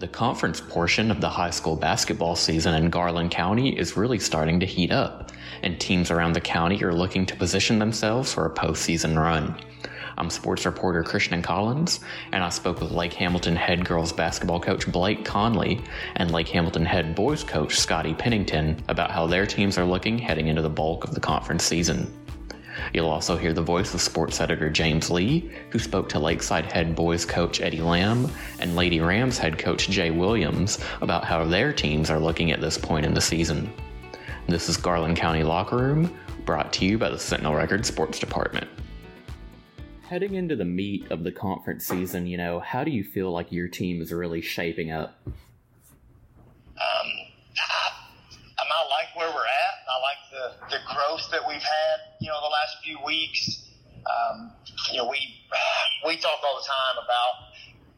The conference portion of the high school basketball season in Garland County is really starting to heat up, and teams around the county are looking to position themselves for a postseason run. I'm sports reporter Christian Collins, and I spoke with Lake Hamilton head girls basketball coach Blake Conley and Lake Hamilton head boys coach Scotty Pennington about how their teams are looking heading into the bulk of the conference season. You'll also hear the voice of sports editor James Lee, who spoke to Lakeside head boys coach Eddie Lamb and Lady Rams head coach Jay Williams about how their teams are looking at this point in the season. This is Garland County Locker Room, brought to you by the Sentinel Record Sports Department. Heading into the meat of the conference season, you know, how do you feel like your team is really shaping up? Um, I I like where we're at. I like the, the growth that we've had, you know, the last few weeks. Um, you know, we we talk all the time about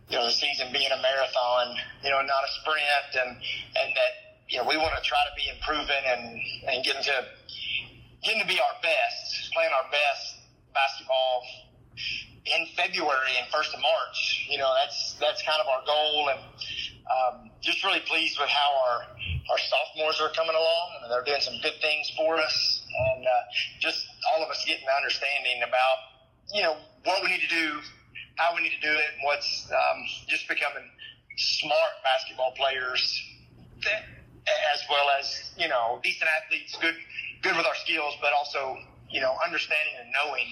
you know the season being a marathon, you know, not a sprint, and and that you know we want to try to be improving and and getting to getting to be our best, playing our best basketball in February and first of March. You know, that's that's kind of our goal, and um, just really pleased with how our our sophomores are coming along, and they're doing some good things for us, and uh, just all of us getting an understanding about you know what we need to do, how we need to do it, and what's um, just becoming smart basketball players, that, as well as you know decent athletes, good good with our skills, but also you know understanding and knowing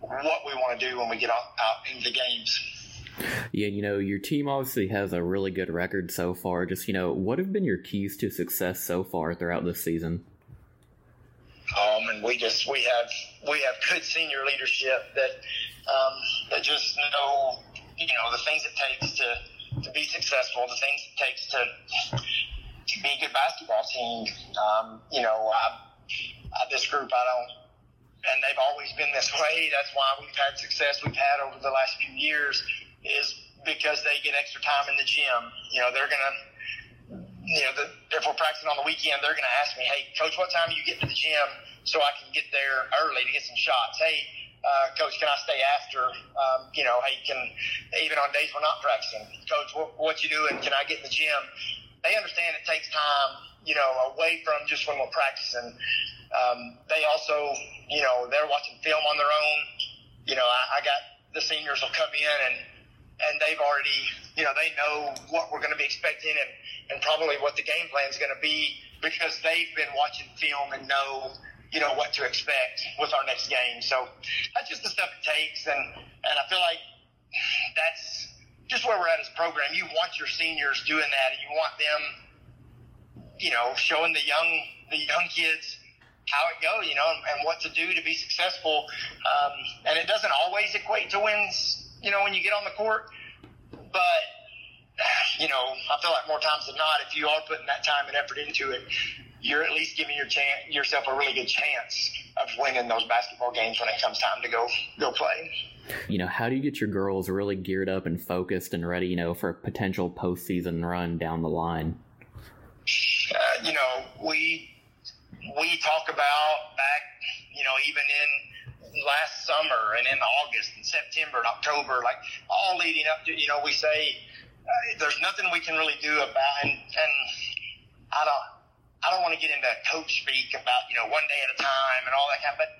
what we want to do when we get out, out into the games. Yeah, you know, your team obviously has a really good record so far. Just, you know, what have been your keys to success so far throughout this season? Um, and we just we have we have good senior leadership that um, that just know you know the things it takes to to be successful, the things it takes to to be a good basketball team. Um, you know, I, I, this group I don't and they've always been this way. That's why we've had success we've had over the last few years is because they get extra time in the gym. You know, they're gonna, you know, the, if we're practicing on the weekend, they're gonna ask me, "Hey, coach, what time do you get to the gym so I can get there early to get some shots?" Hey. Uh, coach, can I stay after? Um, you know, hey, can even on days we're not practicing, coach, what, what you doing? Can I get in the gym? They understand it takes time, you know, away from just when we're practicing. Um, they also, you know, they're watching film on their own. You know, I, I got the seniors will come in and and they've already, you know, they know what we're going to be expecting and, and probably what the game plan is going to be because they've been watching film and know, you know, what to expect with our next game. So that's just the stuff it takes. And, and I feel like that's just where we're at as a program. You want your seniors doing that and you want them, you know, showing the young, the young kids how it goes, you know, and, and what to do to be successful. Um, and it doesn't always equate to wins you know, when you get on the court. But, you know, I feel like more times than not, if you are putting that time and effort into it, you're at least giving your chance, yourself a really good chance of winning those basketball games when it comes time to go go play. You know, how do you get your girls really geared up and focused and ready, you know, for a potential postseason run down the line? Uh, you know, we we talk about back, you know, even in last summer and in August and September and October, like all leading up to, you know, we say uh, there's nothing we can really do about, and, and I don't, I don't want to get into coach speak about, you know, one day at a time and all that kind of, but,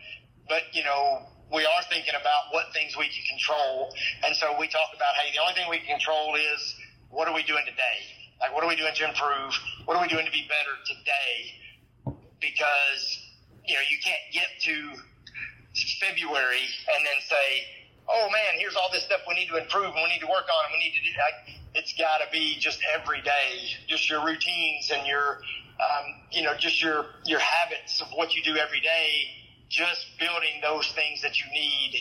but, you know, we are thinking about what things we can control. And so we talk about, hey, the only thing we can control is what are we doing today? Like, what are we doing to improve? What are we doing to be better today? Because, you know, you can't get to February and then say, oh man, here's all this stuff we need to improve and we need to work on and we need to do. It's got to be just every day, just your routines and your, um, you know, just your your habits of what you do every day. Just building those things that you need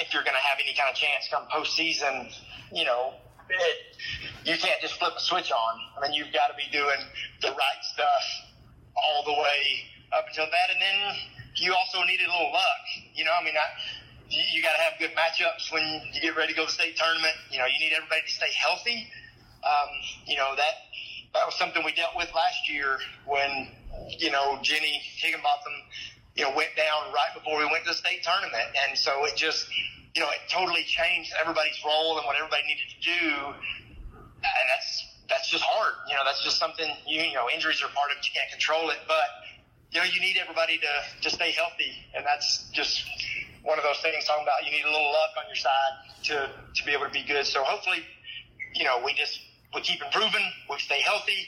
if you're going to have any kind of chance come postseason. You know, it, you can't just flip a switch on. I mean, you've got to be doing the right stuff all the way up until that, and then you also needed a little luck. You know, I mean, I, you, you got to have good matchups when you get ready to go to state tournament. You know, you need everybody to stay healthy. Um, you know that that was something we dealt with last year when you know Jenny Higginbotham, you know, went down right before we went to the state tournament, and so it just you know it totally changed everybody's role and what everybody needed to do. and that's that's just hard. You know, that's just something you you know injuries are part of it. You can't control it, but you know you need everybody to to stay healthy, and that's just one of those things talking about you need a little luck on your side to to be able to be good. So hopefully, you know, we just we keep improving, we stay healthy.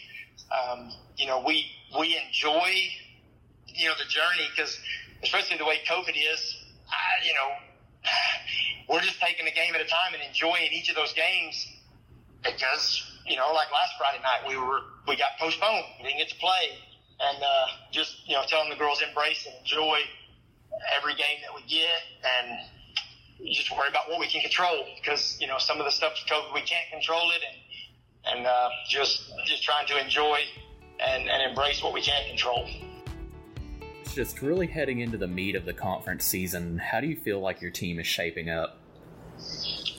Um, you know, we we enjoy you know the journey because especially the way COVID is, I, you know, we're just taking a game at a time and enjoying each of those games because you know, like last Friday night, we were we got postponed, we didn't get to play, and uh, just you know, telling the girls embrace and enjoy every game that we get, and just worry about what we can control because you know some of the stuff COVID we can't control it, and and uh, just just trying to enjoy and, and embrace what we can control. It's just really heading into the meat of the conference season, how do you feel like your team is shaping up?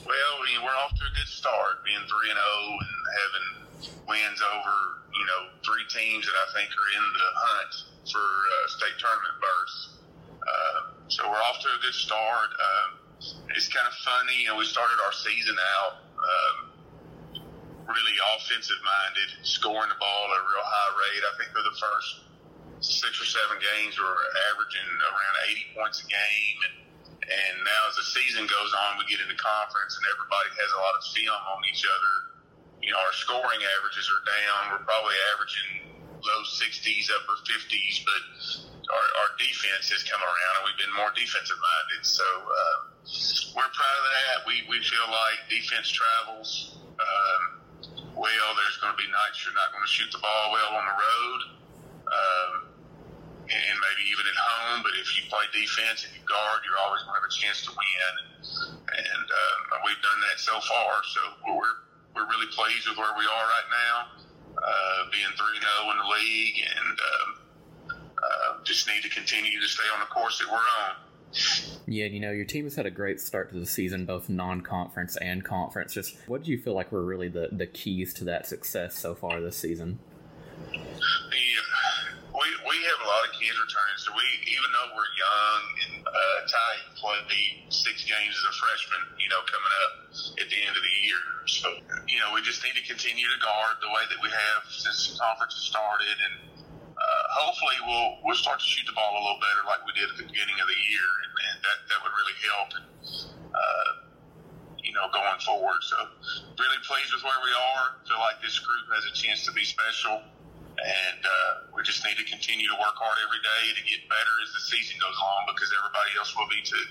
Well, we're off to a good start, being three and zero oh and having wins over you know three teams that I think are in the hunt for uh, state tournament berths. Uh, so we're off to a good start. Um, it's kind of funny, you know, we started our season out um, really offensive minded, scoring the ball at a real high rate. I think for the first six or seven games, we were averaging around 80 points a game. And, and now as the season goes on, we get into conference and everybody has a lot of film on each other. You know, our scoring averages are down. We're probably averaging low 60s, upper 50s, but our, our defense has come around and we've been more defensive minded. So uh, we're proud of that. We, we feel like defense travels um, well. There's going to be nights you're not going to shoot the ball well on the road. Um, and maybe even at home, but if you play defense and you guard, you're always going to have a chance to win. And, uh, we've done that so far. So we're we're really pleased with where we are right now, uh, being three zero oh in the league, and um, uh, just need to continue to stay on the course that we're on. Yeah, you know, your team has had a great start to the season, both non-conference and conference. Just what do you feel like were really the, the keys to that success so far this season? Yeah, we, we kids returning. So we, even though we're young, and uh, Ty played six games as a freshman, you know, coming up at the end of the year. So you know, we just need to continue to guard the way that we have since the conference has started, and uh, hopefully we'll we'll start to shoot the ball a little better like we did at the beginning of the year, and, and that that would really help. And, uh, you know, going forward. So really pleased with where we are. Feel like this group has a chance to be special, and uh, we just need to continue to work hard every day to get better as the season goes on because everybody else will be too.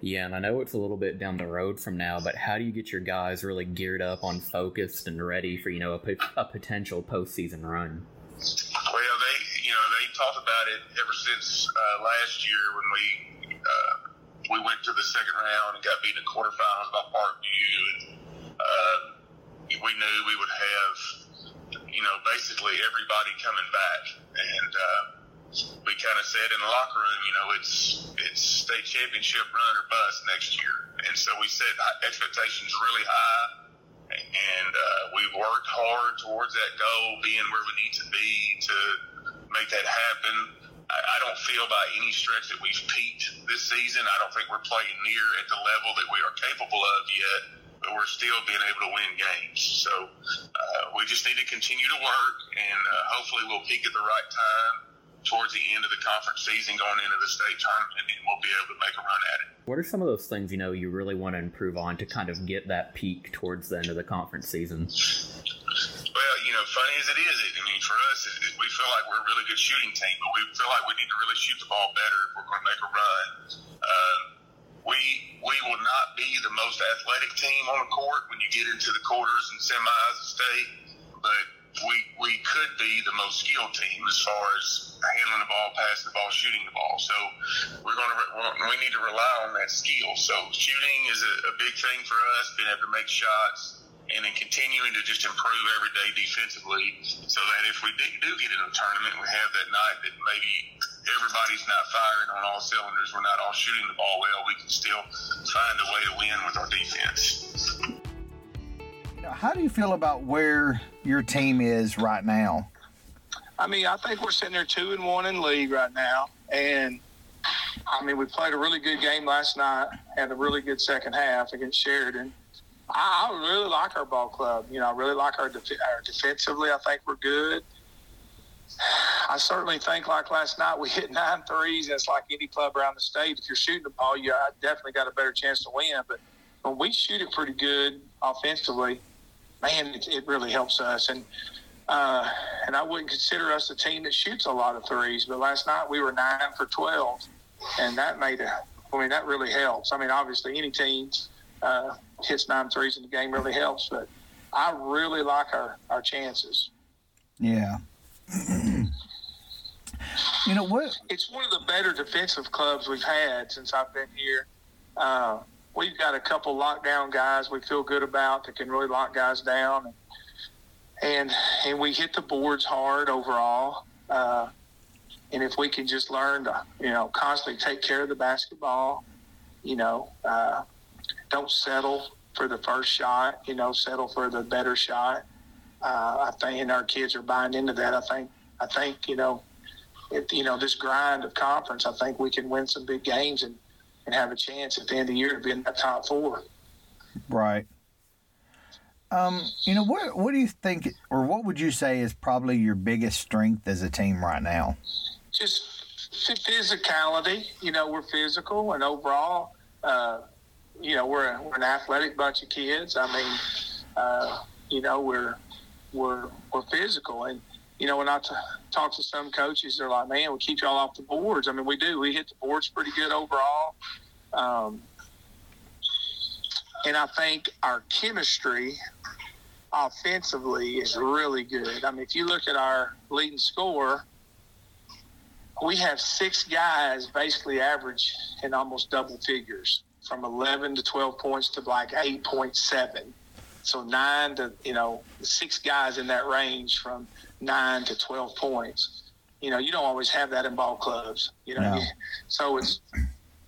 Yeah, and I know it's a little bit down the road from now, but how do you get your guys really geared up on focused and ready for you know a, a potential postseason run? Well, they you know they talked about it ever since uh, last year when we uh, we went to the second round and got beat in the quarterfinals by Parkview, and uh, we knew we would have you know basically everybody coming back, and uh, we kind of said in the locker room, you know, it's it's state championship run or bust next year, and so we set expectations really high and uh, we've worked hard towards that goal, being where we need to be to make that happen. I, I don't feel by any stretch that we've peaked this season. I don't think we're playing near at the level that we are capable of yet, but we're still being able to win games. So uh, we just need to continue to work, and uh, hopefully we'll peak at the right time towards the end of the conference season going into the state tournament and we'll be able to make a run at it. What are some of those things you know you really want to improve on to kind of get that peak towards the end of the conference season? Well, you know, funny as it is, I mean, for us, it, it, we feel like we're a really good shooting team, but we feel like we need to really shoot the ball better if we're going to make a run. Um, we we will not be the most athletic team on the court when you get into the quarters and semis of state, but we we could be the most skilled team as far as handling the ball, passing the ball, shooting the ball. So we're going to we need to rely on that skill. So shooting is a, a big thing for us, being able to make shots. And then continuing to just improve every day defensively, so that if we do, do get in a tournament, we have that night that maybe everybody's not firing on all cylinders, we're not all shooting the ball well, we can still find a way to win with our defense how do you feel about where your team is right now? I mean, I think we're sitting there two and one in league right now, and I mean, we played a really good game last night, had a really good second half against Sheridan, I, I really like our ball club. You know, I really like our, def- our defensively. I think we're good. I certainly think like last night we hit nine threes. That's like any club around the state. If you're shooting the ball, you definitely got a better chance to win. But when we shoot it pretty good offensively, man, it, it really helps us. And uh, and I wouldn't consider us a team that shoots a lot of threes. But last night we were nine for twelve, and that made a. I mean, that really helps. I mean, obviously any team uh, hits nine threes in the game really helps, but I really like our our chances. Yeah. you know what? It's one of the better defensive clubs we've had since I've been here. Uh, we've got a couple lockdown guys we feel good about that can really lock guys down, and and we hit the boards hard overall. Uh, and if we can just learn to, you know, constantly take care of the basketball, you know, uh, don't settle for the first shot, you know, settle for the better shot. Uh, I think, and our kids are buying into that. I think, I think, you know, you know, this grind of conference, I think we can win some big games and, and have a chance at the end of the year to be in that top four. Right. Um, you know, what what do you think, or what would you say is probably your biggest strength as a team right now? Just physicality. You know, we're physical, and overall, uh, you know, we're, we're an athletic bunch of kids. I mean, uh, you know, we're we're we're physical, and you know, when I t- talk to some coaches, they're like, "Man, we keep y'all off the boards." I mean, we do. We hit the boards pretty good overall. Um, and I think our chemistry offensively is really good. I mean, if you look at our leading score, we have six guys basically average in almost double figures from 11 to 12 points to like 8.7. So nine to, you know, six guys in that range from nine to 12 points. You know, you don't always have that in ball clubs, you know. No. So it's,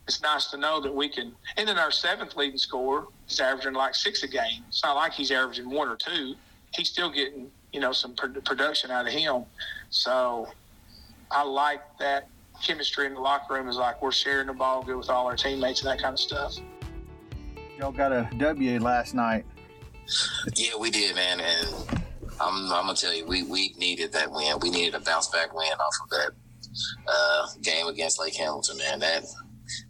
it's nice to know that we can. And then our seventh leading scorer is averaging like six a game. It's not like he's averaging one or two. He's still getting, you know, some production out of him. So I like that chemistry in the locker room is like we're sharing the ball good with all our teammates and that kind of stuff. Y'all got a W last night. Yeah, we did, man. And I'm, I'm gonna tell you, we, we needed that win. We needed a bounce back win off of that uh, game against Lake Hamilton, man. That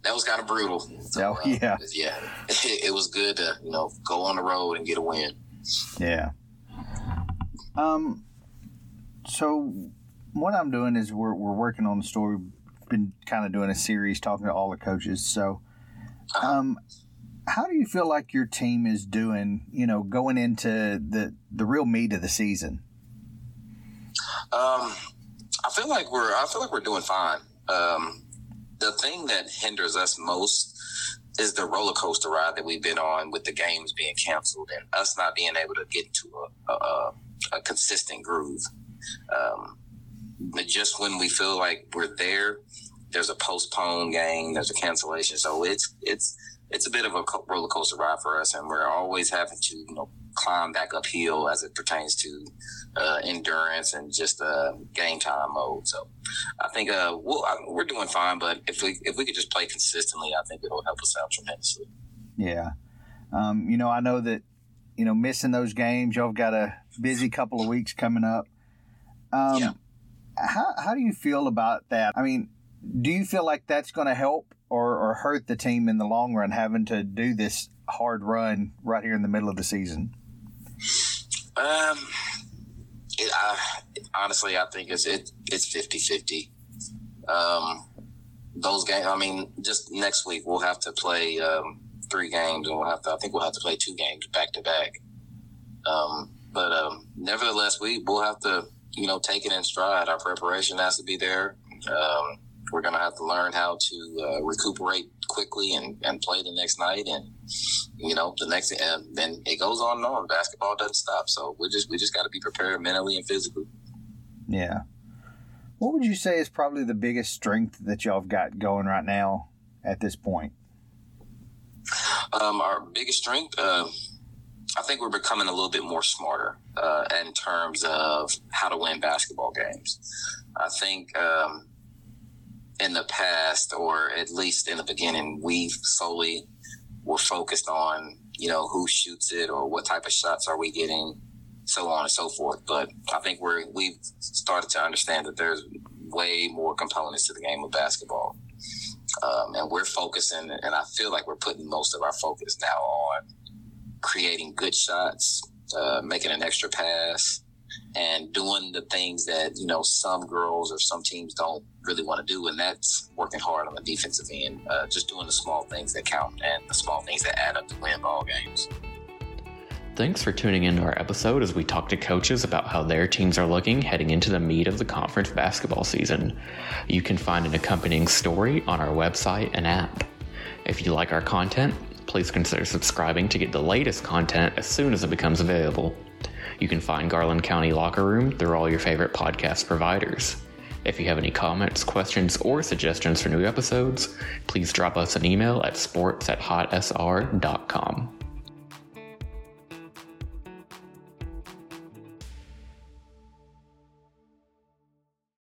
that was kind of brutal. So, oh yeah, uh, yeah. It, it was good to you know go on the road and get a win. Yeah. Um. So what I'm doing is we're we're working on the story. Been kind of doing a series talking to all the coaches. So, um, how do you feel like your team is doing? You know, going into the the real meat of the season. Um, I feel like we're I feel like we're doing fine. Um, the thing that hinders us most is the roller coaster ride that we've been on with the games being canceled and us not being able to get into a, a, a consistent groove. Um, just when we feel like we're there, there's a postponed game, there's a cancellation. So it's it's it's a bit of a roller coaster ride for us, and we're always having to you know climb back uphill as it pertains to uh, endurance and just uh, game time mode. So I think uh, we'll, I, we're doing fine, but if we if we could just play consistently, I think it'll help us out tremendously. Yeah, um, you know, I know that you know missing those games, y'all got a busy couple of weeks coming up. Um, yeah how, how do you feel about that? I mean, do you feel like that's going to help or, or hurt the team in the long run having to do this hard run right here in the middle of the season? Um, it, I, honestly, I think it's it, it's 50 50. Um, those games, I mean, just next week we'll have to play um, three games and we'll have to, I think we'll have to play two games back to back. Um, but um, nevertheless, we will have to you know, take it in stride. Our preparation has to be there. Um, we're going to have to learn how to uh, recuperate quickly and, and play the next night. And, you know, the next, and then it goes on and on. Basketball doesn't stop. So we just, we just got to be prepared mentally and physically. Yeah. What would you say is probably the biggest strength that y'all have got going right now at this point? Um, our biggest strength, uh, I think we're becoming a little bit more smarter uh, in terms of how to win basketball games. I think um, in the past, or at least in the beginning, we solely were focused on you know, who shoots it or what type of shots are we getting, so on and so forth. But I think we're we've started to understand that there's way more components to the game of basketball. Um, and we're focusing, and I feel like we're putting most of our focus now on creating good shots, uh, making an extra pass, and doing the things that you know some girls or some teams don't really want to do, and that's working hard on the defensive end, uh, just doing the small things that count and the small things that add up to win ball games. Thanks for tuning into our episode as we talk to coaches about how their teams are looking heading into the meat of the conference basketball season. You can find an accompanying story on our website and app. If you like our content, please consider subscribing to get the latest content as soon as it becomes available. You can find Garland County Locker Room through all your favorite podcast providers. If you have any comments, questions, or suggestions for new episodes, please drop us an email at sports at hotsr.com.